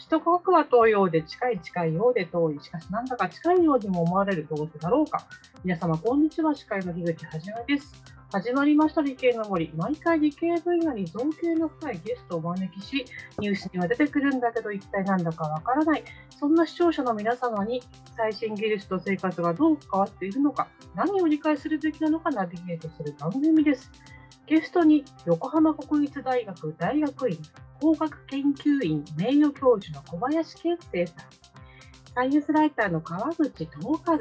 首都国は遠いようで近い近いようで遠い。しかしなんだか近いようにも思われるどうしてだろうか。皆様、こんにちは。司会の樋口はじめです。始まりました理系の森。毎回理系分野に造形の深いゲストをお招きし、ニュースには出てくるんだけど一体なんだかわからない。そんな視聴者の皆様に最新技術と生活がどう変わっているのか、何を理解するべきなのかナビゲートする番組です。ゲストに横浜国立大学大学院工学研究院名誉教授の小林健生さん、サイエンスライターの川口智和さん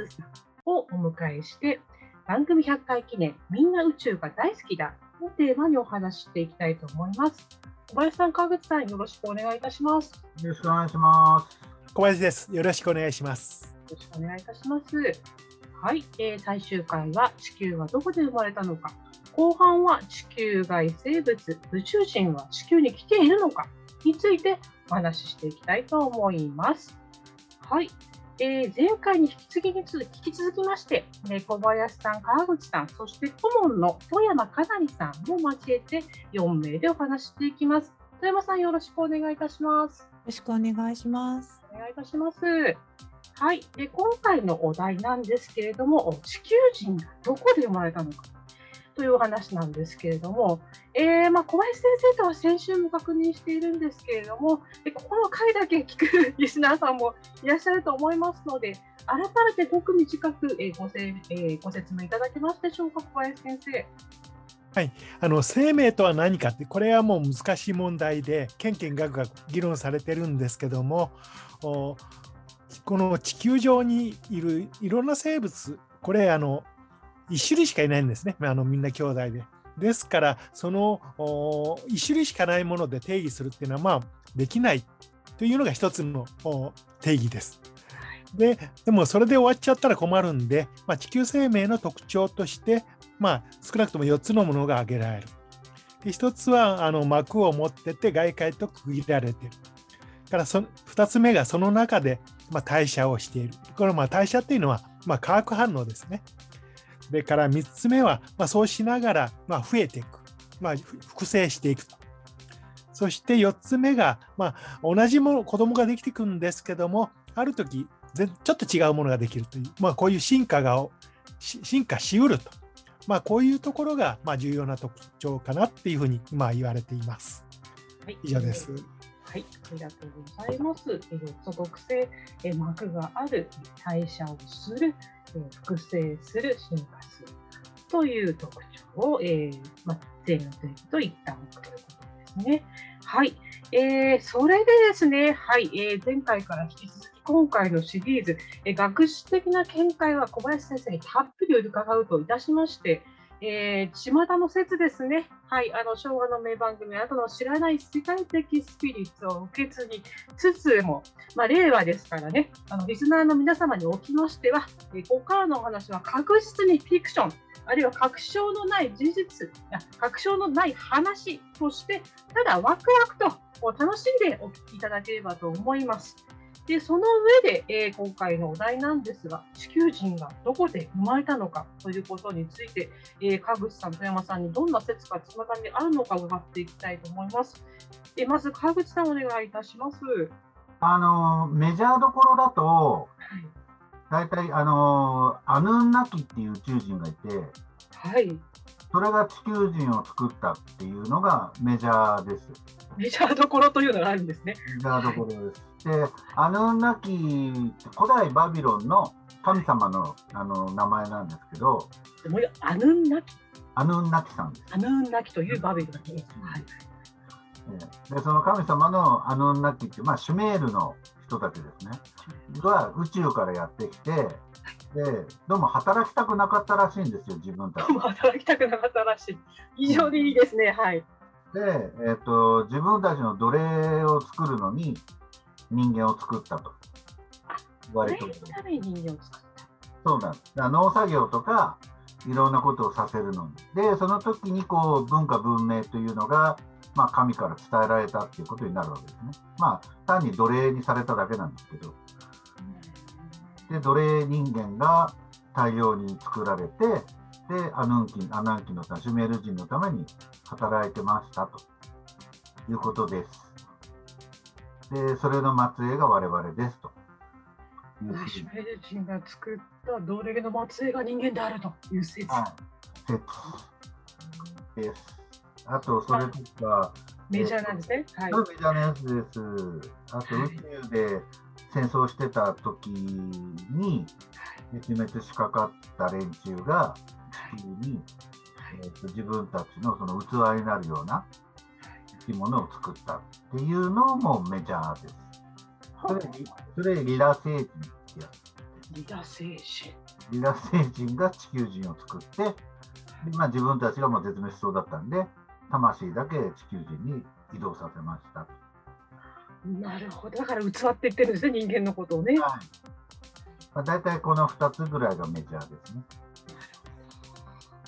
をお迎えして、番組100回記念、みんな宇宙が大好きだのテーマにお話ししていきたいと思います。小林さん、川口さん、よろしくお願いいたします。よろしくお願いします。小林です。よろしくお願いします。よろしくお願いいたします。はい、えー、最終回は地球はどこで生まれたのか。後半は地球外生物、宇宙人は地球に来ているのかについてお話ししていきたいと思います。はい。えー、前回に引き継ぎにつ引き続きまして、えー、小林さん、川口さん、そして顧問の富山かなりさんも交えて4名でお話していきます。富山さん、よろしくお願いいたします。よろしくお願いします。お願いいたします。はい。で今回のお題なんですけれども、地球人がどこで生まれたのか。という話なんですけれども、えー、まあ、小林先生とは先週も確認しているんですけれども、でここの回だけ聞くリスナーさんもいらっしゃると思いますので、改めてごく短く、えー、ごせえー、ご説明いただけますでしょうか、小林先生。はい、あの生命とは何かってこれはもう難しい問題でけんけんがくがく議論されてるんですけどもこの地球上にいるいろんな生物これあの1種類しかいないんですね、あのみんな兄弟で。ですから、その1種類しかないもので定義するっていうのは、まあ、できないというのが一つの定義です。ででも、それで終わっちゃったら困るんで、まあ、地球生命の特徴として、まあ、少なくとも4つのものが挙げられる。で1つはあの膜を持ってて外界と区切られている。からそ2つ目がその中で、まあ、代謝をしている。これまあ代謝っていうのは、まあ、化学反応ですね。それから3つ目は、まあ、そうしながら、まあ、増えていく、まあ、複製していくと。そして4つ目が、まあ、同じもの子供ができていくんですけどもある時ちょっと違うものができるという、まあ、こういう進化が進化しうると、まあ、こういうところがまあ重要な特徴かなっていうふうに今言われています。はい、以上です。はい、ありがとうございます。え素毒性、え膜がある、代謝をする、え複製する、進化するという特徴を、えーまあ、全の定義と一旦ということですね。はい、えー、それでですね、はい、えー、前回から引き続き今回のシリーズ、えー、学術的な見解は小林先生にたっぷり伺うといたしまして、えー、島田の説ですね。はい、あの昭和の名番組、あなたの知らない世界的スピリッツを受け継ぎつつも、まあ、令和ですからね、あのリスナーの皆様におきましては、えー、ここからのお話は確実にフィクション、あるいは確証のない事実、や確証のない話として、ただワクワクと楽しんでお聞きいただければと思います。でその上で、えー、今回のお題なんですが、地球人がどこで生まれたのかということについて、えー、川口さん、富山さんにどんな説がつまがみあるのか伺っていきたいと思います。えまず、川口さん、お願いいたします。あのメジャーどころだと、大体、あのアヌンナキっていう宇宙人がいて、はい、それが地球人を作ったっていうのがメジャーです。メジャーどころというのがあるんですね。メジャーどころです。で、アヌンナキ、古代バビロンの神様のあの名前なんですけど、アヌンナキアヌンナキさんです。アヌンナキというバビロンです。はい、でその神様のアヌンナキって、まあ、シュメールの人たちですね、が宇宙からやってきて、でどうも働きたくなかったらしいんですよ、自分たち。働きたくなかったらしい。非常にいいですね、はい。で、えーと、自分たちの奴隷を作るのに人間を作ったと言われてる。そうなんです。農作業とかいろんなことをさせるのに。で、その時にこう文化文明というのが、まあ、神から伝えられたっていうことになるわけですね。まあ、単に奴隷にされただけなんですけど。で、奴隷人間が大量に作られて、で、アヌンキアナンキのシュメール人のために働いてましたということです。で、それの末裔が我々ですと。シュメール人が作った同レゲの末裔が人間であるという説。はい、説です。あと、それとか、メジャーなんですね。はい。メジャーなやつです。あと、はい宇宙で戦争してた時に、絶滅しかかった連中が地球に、えーと自分たちのその器になるような生き物を作ったっていうのもメジャーです。それそれリラ星人ってやつ。リダ星人。リラ星人が地球人を作って、でまあ、自分たちがもう絶滅しそうだったんで、魂だけ地球人に移動させました。なるほど。だから器って言ってるんですね、人間のことをね。はいまあ、大体この2つぐらいがメジャーですね。あ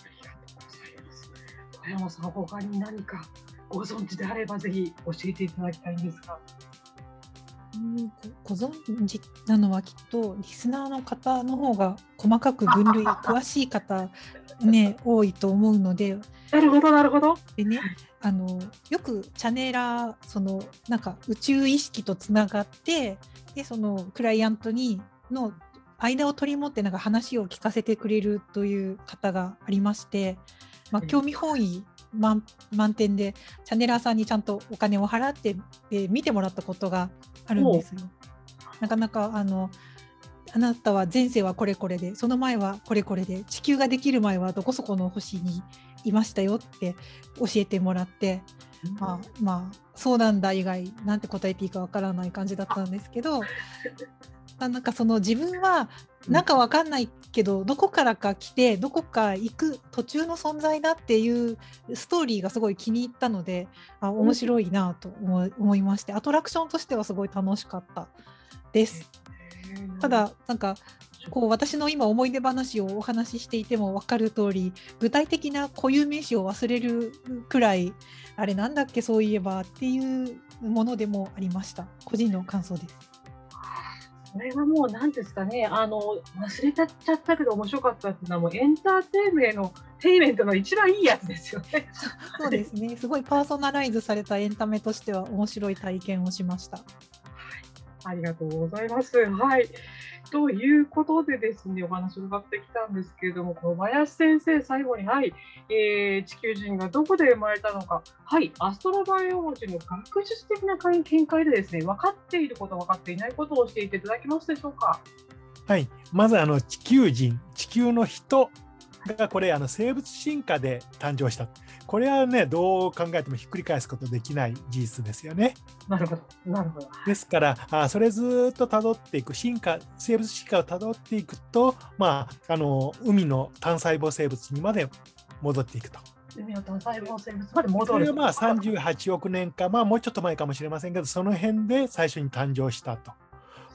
りがとうございます。小山さん、他に何かご存知であれば、ぜひ教えていただきたいんですが。うんごご存知なのはきっとリスナーの方の方が細かく分類 詳しい方ね多いと思うのでなるほど、なるほど。でねあのよくチャネラーそのなんか宇宙意識とつながってでそのクライアントにの間を取り持ってなんか話を聞かせてくれるという方がありまして、まあ、うん興味本位満満点でチャネラーさんにちゃんとお金を払って、えー見てもらったことがあるんですよ。なかなかあのあなたは前世はこれこれでその前はこれこれで地球ができる前はどこそこの星にいましたよって教えてもらって、まあまあそうなんだ以外なんて答えていいかわからない感じだったんですけど あなんかその自分はなんかわかんないけどどこからか来てどこか行く途中の存在だっていうストーリーがすごい気に入ったのであ面白いなと思いましてアトラクションとしてはすごい楽しかったです。ただなんかこう私の今思い出話をお話ししていても分かる通り具体的な固有名詞を忘れるくらいあれなんだっけそういえばっていうものでもありました個人の感想です。それはもう何ですかね、あの忘れちゃったけど面白かったっていうのはもうエンターテイメントのテイメントの一番いいやつですよね。そうですねすごいパーソナライズされたエンタメとしては面白い体験をしました。ありがとうございます。はい。ということでですね、お話を伺ってきたんですけれども、小林先生、最後に、はい、えー地球人がどこで生まれたのか、はい、アストロバイオロジーの学術的な見解でですね、分かっていること、分かっていないことを教えていただけますでしょうか。はい、まずあの地球人、地球の人がこれあの生物進化で誕生した。これはね、どう考えてもひっくり返すことできない事実ですよね。なるほど、なるほど。ですから、あそれずっと辿っていく、進化、生物進化を辿っていくと、まあ、あの海の単細胞生物にまで戻っていくと。海の単細胞生物まで戻る。それがまあ38億年か、まあもうちょっと前かもしれませんけど、その辺で最初に誕生したと。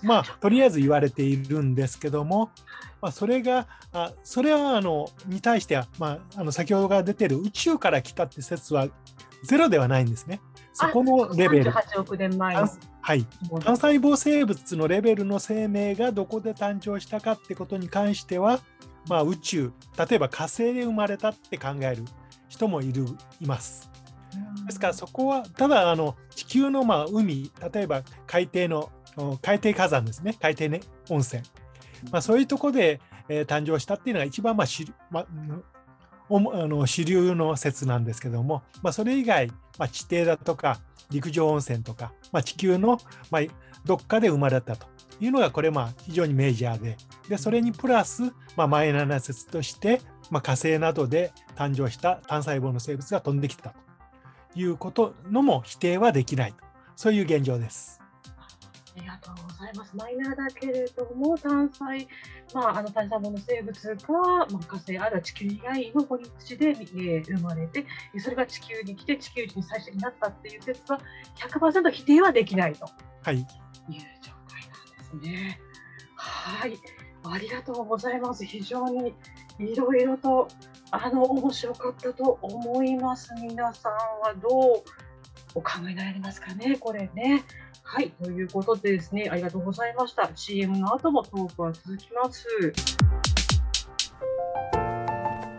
まあ、とりあえず言われているんですけども、まあ、それが、あそれはあのに対しては、まあ、あの先ほどから出ている宇宙から来たって説はゼロではないんですね。そこのレベル。38億年前はい、単細胞生物のレベルの生命がどこで誕生したかってことに関しては、まあ、宇宙例えば火星で生まれたって考える人もいるいます。ですからそこはただあの地球のまあ海例えば海底のお海底火山ですね。海底、ね、温泉、まあ、そういうところで、えー誕生したっていうのが一番まあ主,、まああの主流の説なんですけども、まあ、それ以外、まあ、地底だとか陸上温泉とか、まあ、地球の、まあ、どっかで生まれたというのがこれまあ非常にメジャーで。でそれにプラス、まあ、マイナーな説として、まあ、火星などで誕生した単細胞の生物が飛んできたということのも否定はできないと。そういう現状です。ありがとうございます。マイナーだけれども、単細、まあ、あの単細胞の生物が、まあ、火星あるいは地球以外の保地で、えー生まれて、それが地球に来て、地球人に最初になったっていう説は、100%否定はできないとはい、いう状態なんですね。はい、ありがとうございます。非常にいろいろと、あの、面白かったと思います。皆さんはどうお考えになりますかね、これね。はい、ということでですね、ありがとうございました。CM の後もトークは続きます。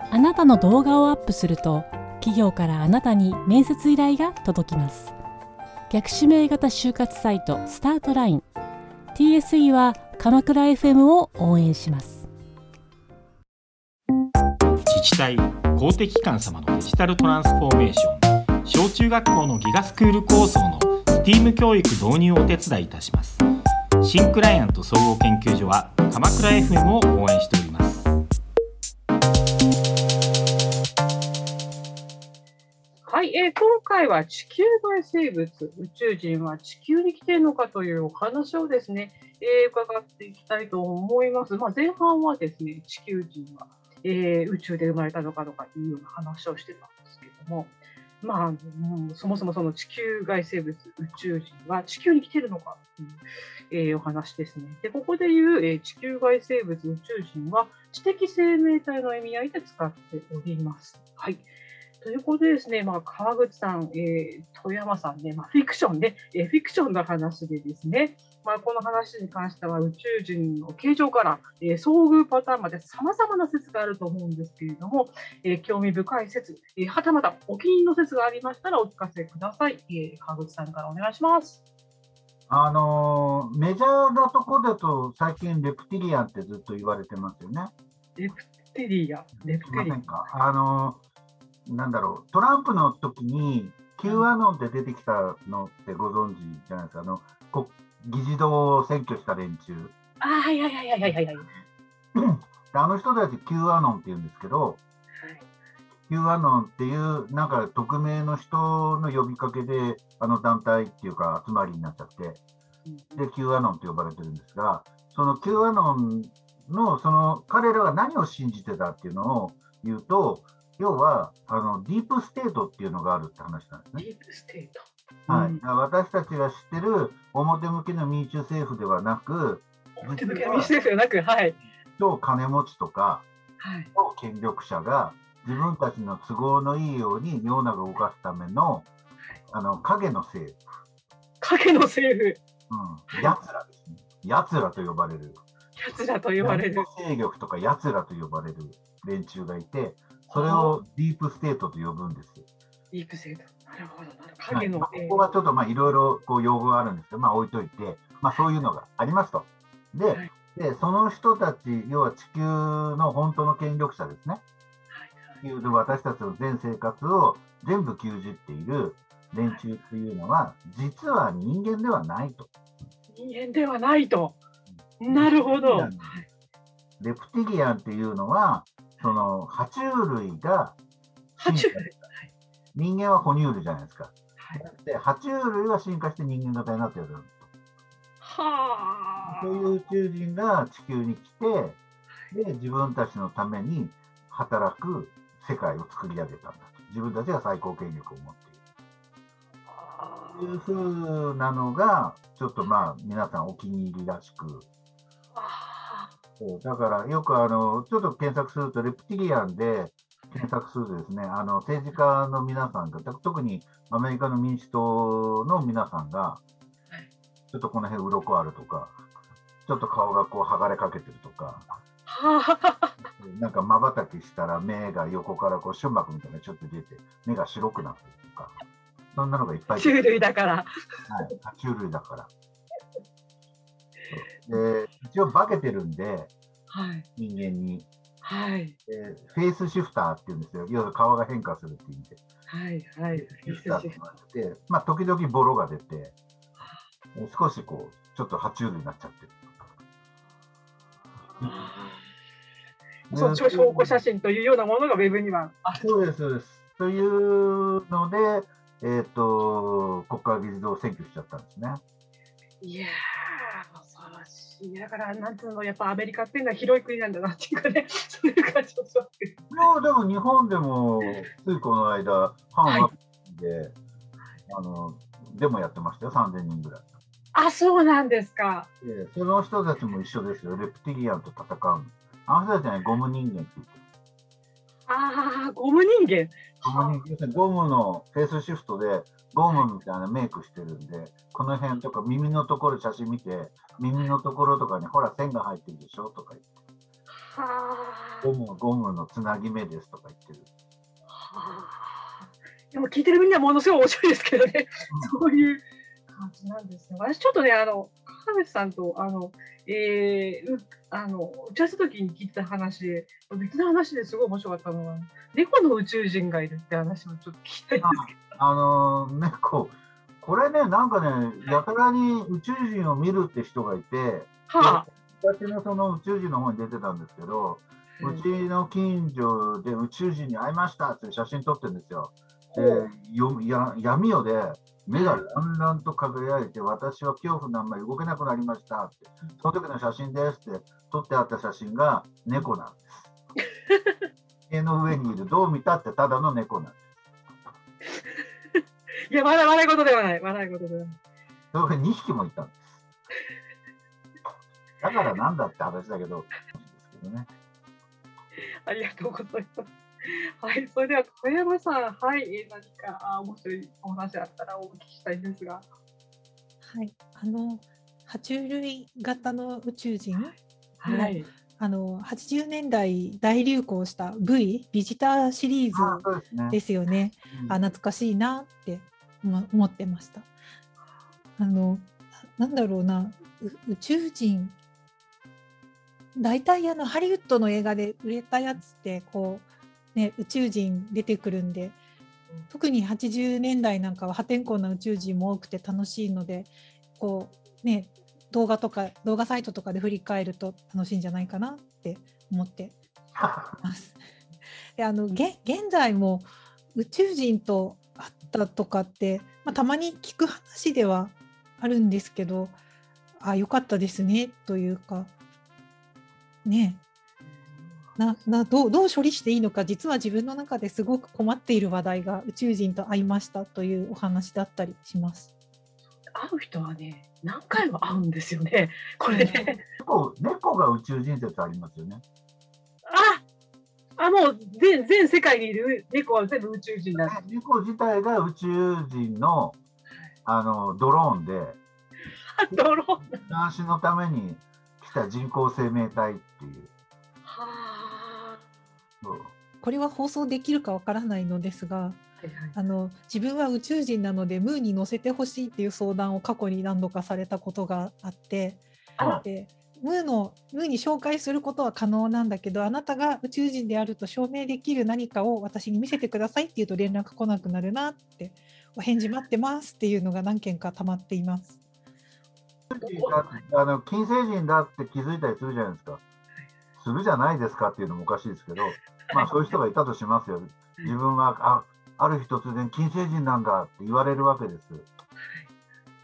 あなたの動画をアップすると企業からあなたに面接依頼が届きます逆指名型就活サイトスタートライン TSE は鎌倉 FM を応援します自治体公的機関様のデジタルトランスフォーメーション小中学校のギガスクール構想の STEAM 教育導入をお手伝いいたします新クライアント総合研究所は鎌倉 FM を応援しておりますはい、えー今回は地球外生物、宇宙人は地球に来ているのかというお話をですね、えー伺っていきたいと思います。まあ、前半はですね、地球人は、えー宇宙で生まれたのかとかいうような話をしてたんですけども、まあ、うそもそもその地球外生物、宇宙人は地球に来てるのかという、えーお話ですね。で、ここでいう、えー地球外生物、宇宙人は知的生命体の意味合いで使っております。はい。ということでですね、まあ、川口さん、えー富山さんね、まあ、フィクションね、えーフィクションの話でですね、まあ、この話に関しては宇宙人の形状から、えー遭遇パターンまで様々な説があると思うんですけれども、えー興味深い説、えーはたまたお気に入りの説がありましたらお聞かせください。えー川口さんからお願いします。あのーメジャーなところだと、最近、レプティリアンってずっと言われてますよね。レプテリア、レプすテリア。あのーなんだろう、トランプの時に、Q アノンって出てきたのってご存知じゃないですか。あのこ議事堂を占拠した連中。あーはいはいはいはいはいはい。あの人たち Q アノンって言うんですけど、Q アノンっていうなんか匿名の人の呼びかけであの団体っていうか集まりになっちゃって、で Q アノンって呼ばれてるんですが、その Q アノンのその彼らが何を信じてたっていうのを言うと、要はあのディープステートっていうのがあるって話なんですね。ディープステート。はいうん、私たちが知ってる表向きの民主政府ではなく、表向きは民主政府ではなく、はい。超金持ちとか、はい。の権力者が自分たちの都合のいいように世の中を動かすためのあの影の政影の政府、府、うん、やつらですね。やつらと呼ばれる。奴らと呼ばれる。勢力とかやつらと呼ばれる連中がいて、それをディープステートと呼ぶんです。ディープセート。なるほど。影のえーここはちょっとまあいろいろこう用語があるんですけど、まあ、置いといて、まあ、そういうのがありますと。で、はいでその人たち、要は地球の本当の権力者ですね。地球で私たちの全生活を全部牛耳っている連中っていうのは、実は人間ではないと。人間ではないと。なるほど。レプティリアンっていうのは、その爬虫類が爬虫類。人間は哺乳類じゃないですか。はい。で、爬虫類は進化して人間型になってる。はあ。そういう宇宙人が地球に来て、で、自分たちのために働く世界を作り上げたんだと。自分たちが最高権力を持っている。というふうなのが、ちょっとまあ、皆さんお気に入りらしく。だから、よくあの、ちょっと検索すると、レプティリアンで検索するとですね、あの、政治家の皆さんが、特にアメリカの民主党の皆さんがはい、ちょっとこの辺鱗あるとか、ちょっと顔がこう剥がれかけてるとか、はあ。なんか瞬きしたら目が横からこう瞬膜みたいなちょっと出て、目が白くなってるとか、そんなのがいっぱい爬 虫類だから。はい、爬虫類だから。で、一応化けてるんで、はい。人間に。はい。でフェイスシフターっていうんですよ。要は顔が変化するっていう意味で。はい。はい。シフターって言われて、まあ、時々ボロが出て、少しこう、ちょっと爬虫類になっちゃってる。そう、証拠写真というようなものがウェブには。そうです、そうです。というので、えっ、と、国家議事堂を占拠しちゃったんですね。いや。だから、なんつうの、やっぱアメリカっていうのは広い国なんだなっていうかね、そういう感じもしますけど。いや、でも日本でも、ついこの間、反ワクチンで、あの、デモやってましたよ、3000人ぐらい。あ、そうなんですか。でその人たちも一緒ですよ、レプティリアンと戦うの。あの人たちはね、ゴム人間って言ってる。ああ、ゴム人間。ゴム人要するにゴムのフェイスシフトで、ゴムみたいなメイクしてるんで、この辺とか耳のところ写真見て、耳のところとかにほら線が入ってるでしょとか言って、はあ。ゴム、ゴムのつなぎ目ですとか言ってる。はあ。でも聞いてる分にはものすごい面白いですけどね。そういう。感じなんですね。私ちょっとね、あの、川口さんと、あの、えー、うあの、打ち合わせ時に聞いた話で、別の話ですごい面白かったのは、猫の宇宙人がいるって話をちょっと聞きたいんですけど。あのー、猫、これね、なんかね、やたらに宇宙人を見るって人がいて、はあ、私のその宇宙人の方に出てたんですけど、うちの近所で宇宙人に会いましたって写真撮ってるんですよ。でよや闇夜で目がだんだんと輝いて、私は恐怖のあんまり動けなくなりましたって、その時の写真ですって撮ってあった写真が猫なんです。家の上にいる、どう見たってただの猫なんです。いや、まだ笑い事ではない。笑い事ではない。それ2匹もいたんです。だからなんだって話だけど、ですけどね。ありがとうございます。はい、それでは小山さん、はい、えー何かあ面白いお話あったらお聞きしたいんですが。はい、あの爬虫類型の宇宙人、はい。あの80年代大流行した V ビジターシリーあズですね。ですよね。うんあ懐かしいなって思思ってました。あのななんだろうなう宇宙人大体あのハリウッドの映画で売れたやつってこう、ね、宇宙人出てくるんで特に80年代なんかは破天荒な宇宙人も多くて楽しいのでこうね動画とか動画サイトとかで振り返ると楽しいんじゃないかなって思ってます。であの現現在も宇宙人と会ったとかって、まあ、たまに聞く話ではあるんですけどあよかったですねというかねななどうどう処理していいのか実は自分の中ですごく困っている話題が宇宙人と会いましたというお話だったりします。会う人はね、何回も会うんですよね。これね。猫猫が宇宙人説ありますよね。ああ、もう全全世界にいる猫は全部宇宙人だ。猫自体が宇宙人のあのドローンで、ドローン。監視のために来た人工生命体っていう。これは放送できるかわからないのですがはいはいあの自分は宇宙人なのでムーに乗せてほしいっていう相談を過去に何度かされたことがあってあでムーのムーに紹介することは可能なんだけどあなたが宇宙人であると証明できる何かを私に見せてくださいって言うと連絡来なくなるなってお返事待ってますっていうのが何件か溜まっています。あの金星人だって気づいたりするじゃないですか。するじゃないですかっていうのもおかしいですけど、まあそういう人がいたとしますよ。自分はあある日突然金星人なんだって言われるわけです。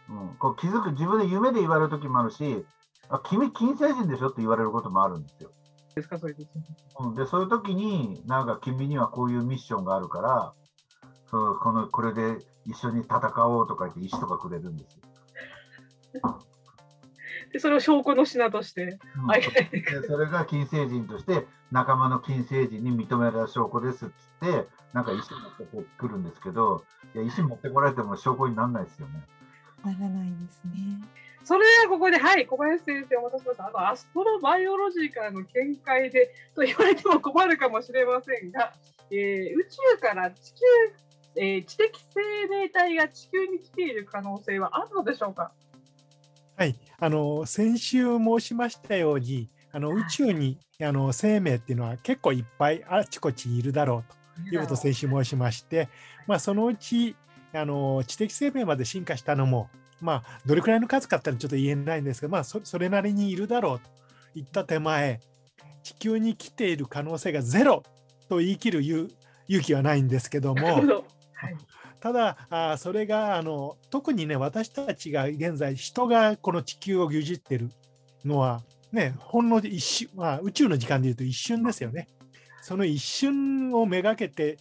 うん、こう気づく自分で夢で言われる時もあるし、あ君金星人でしょって言われることもあるんですよ。ですか、それです。うん、でそういう時になんか君にはこういうミッションがあるからそうこのこれで一緒に戦おうとか言って石とかくれるんですよ。で、それを証拠の品として。うんはいでそれが金星人として仲間の金星人に認められた証拠ですっつってなんか石持ってこう来るんですけどいや石持ってこられても証拠にならないですよね。ならないですね。それではここで、はい、小林先生お待たせしました。あの、アストロバイオロジーからの見解でと言われても困るかもしれませんが、えー宇宙から地球、えー知的生命体が地球に来ている可能性はあるのでしょうか？はい、あの先週申しましたようにあの宇宙にあの生命っていうのは結構いっぱいあちこちいるだろうということを先週申しまして、まあ、そのうちあの知的生命まで進化したのも、まあ、どれくらいの数かってちょっと言えないんですけど、まあ、そそれなりにいるだろうといった手前地球に来ている可能性がゼロと言い切る勇勇気はないんですけども。なるほど。はい。ただあそれがあの特にね私たちが現在人がこの地球を牛耳ってるのはねほんの一瞬、まあ、宇宙の時間でいうと一瞬ですよね。その一瞬をめがけて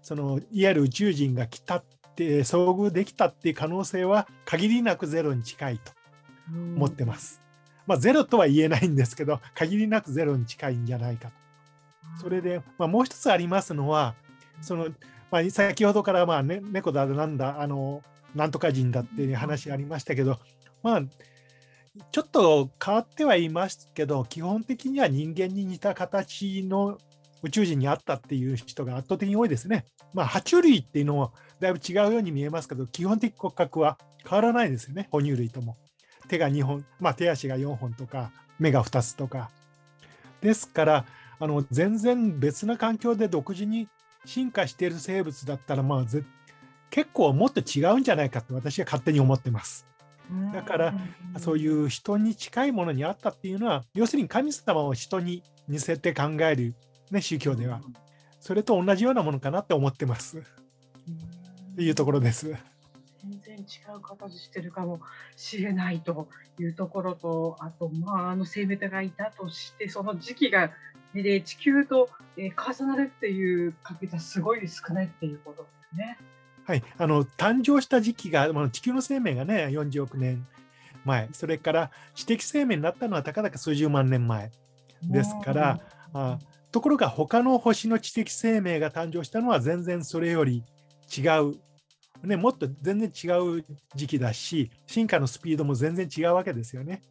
そのいわゆる宇宙人が来たって遭遇できたっていう可能性は限りなくゼロに近いと思ってます。まあ、ゼロとは言えないんですけど限りなくゼロに近いんじゃないかと。それで、まあ、もう一つありますのはそのまあ、先ほどから、まあね、猫だなんだあのなんとか人だっていう話ありましたけど、まあ、ちょっと変わってはいますけど基本的には人間に似た形の宇宙人にあったっていう人が圧倒的に多いですね。まあ、爬虫類っていうのもだいぶ違うように見えますけど基本的骨格は変わらないですよね哺乳類とも。手が2本、まあ、手足が4本とか目が2つとか。ですからあの全然別な環境で独自に進化している生物だったら、まあ、結構もっと違うんじゃないかと私は勝手に思ってます。だからそういう人に近いものにあったっていうのは要するに神様を人に似せて考える、ね、宗教ではそれと同じようなものかなって思ってます。というところです。全然違う形してるかもしれないというところとあとまああの生命体がいたとしてその時期がで地球と重なるっていう確率はすごい少ないっていうことですね。はい、あの誕生した時期が、まあ、地球の生命がね40億年前。それから知的生命になったのはたかだか数十万年前。ですからあところが他の星の知的生命が誕生したのは全然それより違う、ね、もっと全然違う時期だし進化のスピードも全然違うわけですよね。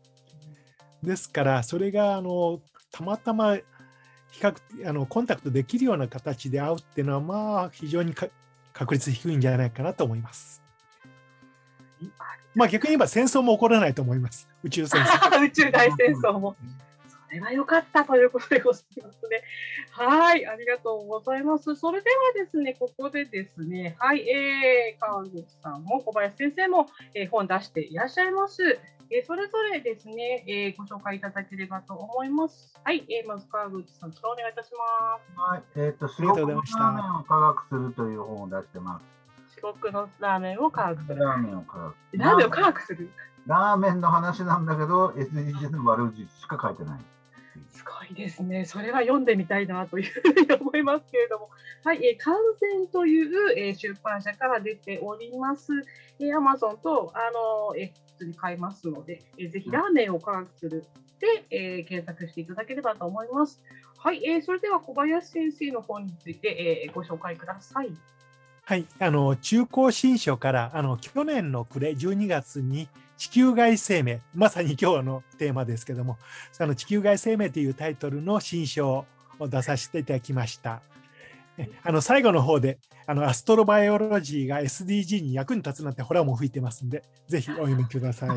ですからそれがあのたまたま比較あのコンタクトできるような形で会うっていうのはまあ非常に確率低いんじゃないかなと思います。まあ逆に言えば戦争も起こらないと思います。宇宙戦争。宇宙大戦争も。それは良かったということでございますね。はい、ありがとうございます。それではですね、ここでですね、はい、えー、川口さんも小林先生も、えー、本出していらっしゃいます。えー、それぞれですね、えー、ご紹介いただければと思います。はい、えー、まず川口さん、お願いいたします。はい、えっ、ー、と、四国のラーメンを科学するという本を出してます。四国のラーメンを科学する。ラーメンを科学。ラーメンを科学する？ラーメンの話なんだけど、SDGs の悪口しか書いてない。すごいですね。それは読んでみたいなというふうに思いますけれども。はい、えー、完全という、えー、出版社から出ております。えー、アマゾンと、あの、え普通に買いますので、えー、ぜひラーメンを科学するで、えー、検索していただければと思います。はい、えー、それでは小林先生の本について、えー、ご紹介ください。はい、あの中高新書からあの去年の暮れ12月に地球外生命まさに今日のテーマですけどもその地球外生命というタイトルの新書を出させていただきました。あの最後の方であのアストロバイオロジーが SDG に役に立つなんてホラーも吹いてますんでぜひお読みください。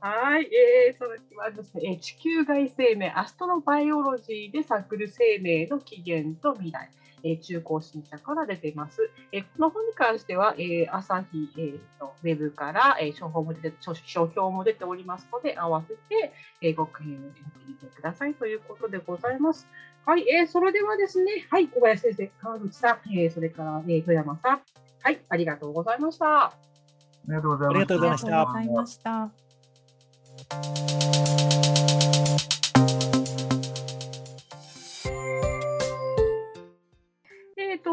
はい、えー、それではですね、地球外生命アストロバイオロジーで探る生命の起源と未来。え中高新社から出ています。えこの本に関しては、え朝日、えーと、ウェブから、え書評も出て書書評も出ておりますので、合わせて、えご確認をてみてくださいということでございます。はい、えー、それではですね、はい、小林先生、川口さん、えー、それから、えー、富山さん、はい、ありがとうございました。ありがとうございました。とい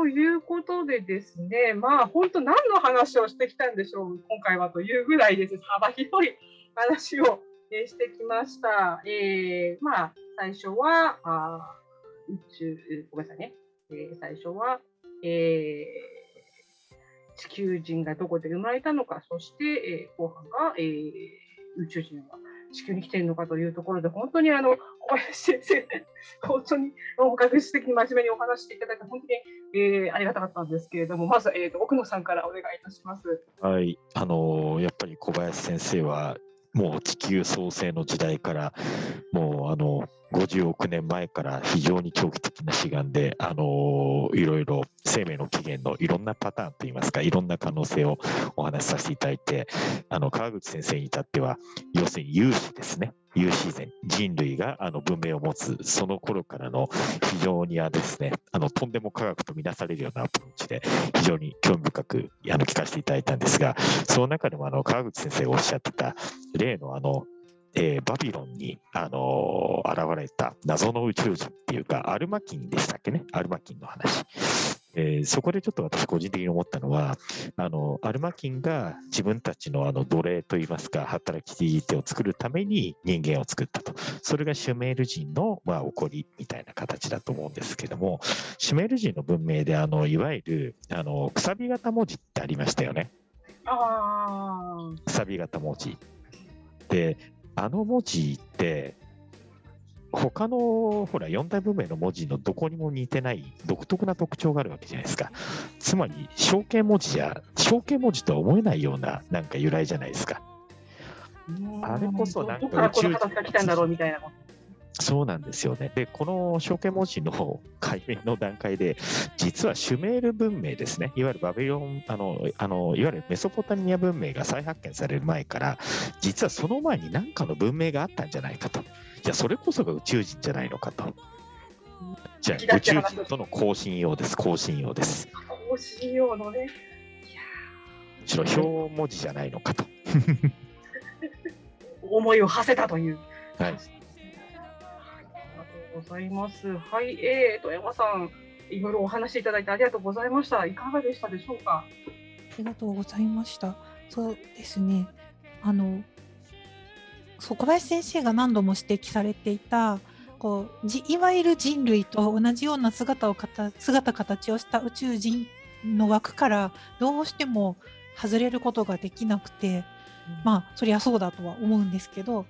ということでですね、まあ本当何の話をしてきたんでしょう、今回はというぐらいです。幅広い話を、してきました。えー、まあ最初はあ宇宙、ごめんなさいね。えー、最初は、えー、地球人がどこで生まれたのか、そして、えー、後半が、えー、宇宙人は地球に来ているのかというところで、本当にあの小林先生、本当に学術的に真面目にお話していただいて、本当に、えー、ありがたかったんですけれども、まず、えーと、奥野さんからお願いいたします。はい、あの、やっぱり小林先生は、もう地球創生の時代から、もうあの50億年前から非常に長期的な志願で、あのいろいろ生命の起源のいろんなパターンといいますか、いろんな可能性をお話しさせていただいて、あの川口先生に至っては、要するに有志ですね。有自然、人類があの文明を持つ、その頃からの非常にはですね、あのとんでも科学とみなされるようなアプローチで、非常に興味深くあの聞かせていただいたんですが、その中でもあの川口先生がおっしゃってた、例のあのえー、バビロンに、あのー、現れた謎の宇宙人っていうか、アルマキンでしたっけね、アルマキンの話。えー、そこでちょっと私個人的に思ったのは、あの、アルマキンが自分たちのあの奴隷といいますか、働き手を作るために人間を作ったと。それがシュメール人の、まあ、起こりみたいな形だと思うんですけども、シュメール人の文明で、あの、いわゆる、あの、くさび型文字ってありましたよね。くさび型文字。で、あの文字って、他のほら四大文明の文字のどこにも似てない独特な特徴があるわけじゃないですか。つまり象形文字じゃ象形文字とは思えないようななんか由来じゃないですか。あれこそなんかどこからこの形が来たんだろうみたいな。そうなんですよね。で、この象形文字の解明の段階で、実はシュメール文明ですね、いわゆるバビロン、あの、あのいわゆるメソポタミア文明が再発見される前から、実はその前に何かの文明があったんじゃないかと。じゃあ、それこそが宇宙人じゃないのかと。じゃあ、宇宙人との交信用です、交信用です。こうしようのね。いやむしろ表文字じゃないのかと。ー 思いを馳せたという。はい。ありがとうございます。はい、えー、富山さん、いろいろお話しいただいてありがとうございました。いかがでしたでしょうか？ありがとうございました。そうですね。あの、そう小林先生が何度も指摘されていた、こうじいわゆる人類と同じような姿をかた姿形をした宇宙人の枠からどうしても外れることができなくて、まあそりゃそうだとは思うんですけど、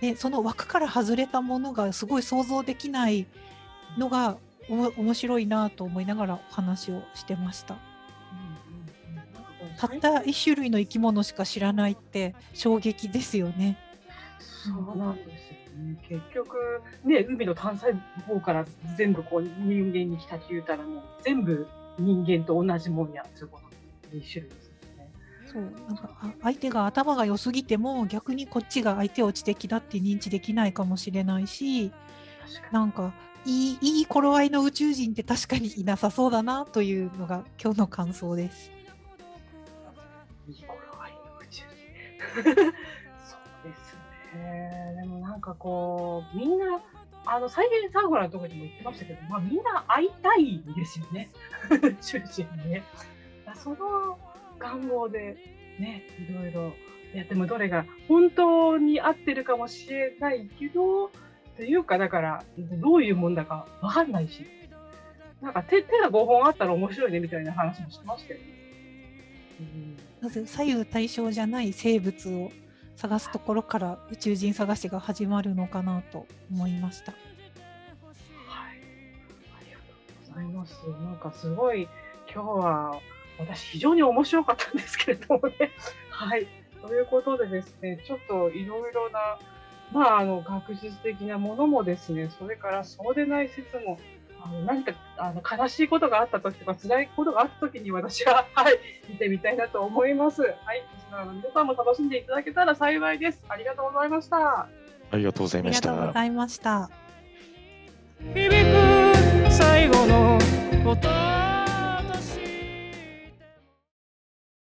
でその枠から外れたものがすごい想像できないのがおも面白いなと思いながらお話をしてました。たった一種類の生き物しか知らないって衝撃ですよね。そうなんですよね。結局、ね、海の単細胞から全部こう人間に来たって言うたら、もう全部人間と同じもんやということ一種類ですよね。そうなんかあ相手が頭が良すぎても逆にこっちが相手を知的だって認知できないかもしれないしなんかいいいい頃合いの宇宙人って確かにいなさそうだなというのが今日の感想です。に、いい頃合いの宇宙人。そうで。もなんかこう、みんな、あの、再現サンゴラのとこにも言ってましたけど、まあみんな会いたいですよね。宇宙人ね。その願望でね、いろいろやってもどれが本当に合ってるかもしれないけど、というかだからどういうもんだかわかんないし、なんか手手が5本あったら面白いねみたいな話もしてましたよね。うんまず左右対称じゃない生物を探すところから宇宙人探しが始まるのかなと思いました。はい、ありがとうございます。なんかすごい今日は私非常に面白かったんですけれどもね。はい。ということでですね、ちょっといろいろな、まあ、あの、学術的なものもですね、それからそうでない説も、あの何かあの悲しいことがあった時とか辛いことがあった時に私は、はい、見てみたいなと思います。はい。ですので皆さんも楽しんでいただけたら幸いです。ありがとうございました。ありがとうございましたありがとうご。ざいました。響く最後の音